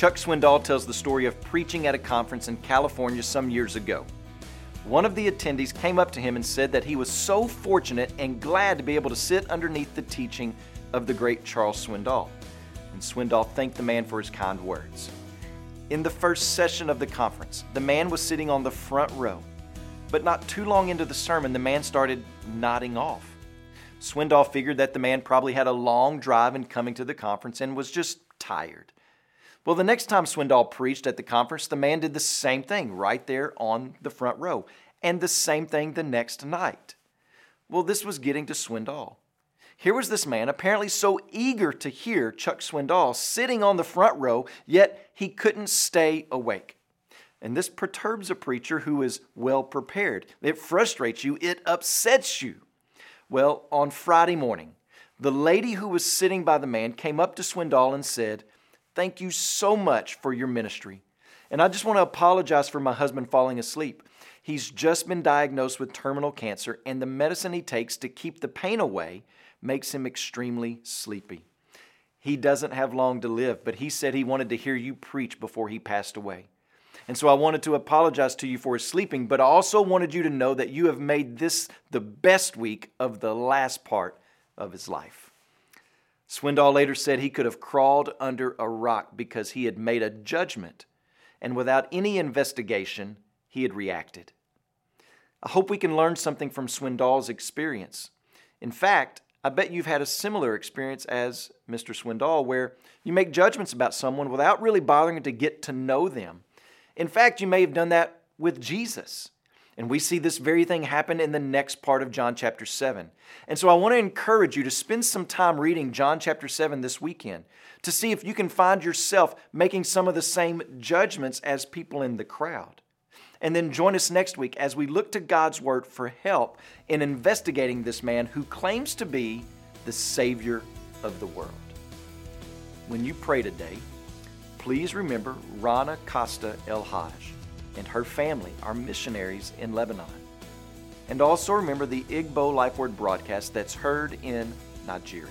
Chuck Swindoll tells the story of preaching at a conference in California some years ago. One of the attendees came up to him and said that he was so fortunate and glad to be able to sit underneath the teaching of the great Charles Swindoll. And Swindoll thanked the man for his kind words. In the first session of the conference, the man was sitting on the front row, but not too long into the sermon, the man started nodding off. Swindoll figured that the man probably had a long drive in coming to the conference and was just tired. Well, the next time Swindoll preached at the conference, the man did the same thing right there on the front row, and the same thing the next night. Well, this was getting to Swindoll. Here was this man, apparently so eager to hear Chuck Swindoll, sitting on the front row, yet he couldn't stay awake. And this perturbs a preacher who is well prepared. It frustrates you, it upsets you. Well, on Friday morning, the lady who was sitting by the man came up to Swindoll and said, Thank you so much for your ministry. And I just want to apologize for my husband falling asleep. He's just been diagnosed with terminal cancer, and the medicine he takes to keep the pain away makes him extremely sleepy. He doesn't have long to live, but he said he wanted to hear you preach before he passed away. And so I wanted to apologize to you for his sleeping, but I also wanted you to know that you have made this the best week of the last part of his life. Swindoll later said he could have crawled under a rock because he had made a judgment, and without any investigation, he had reacted. I hope we can learn something from Swindoll's experience. In fact, I bet you've had a similar experience as Mr. Swindoll, where you make judgments about someone without really bothering to get to know them. In fact, you may have done that with Jesus. And we see this very thing happen in the next part of John chapter 7. And so I want to encourage you to spend some time reading John chapter 7 this weekend to see if you can find yourself making some of the same judgments as people in the crowd. And then join us next week as we look to God's Word for help in investigating this man who claims to be the Savior of the world. When you pray today, please remember Rana Costa El Hajj and her family are missionaries in Lebanon. And also remember the Igbo Life Word broadcast that's heard in Nigeria.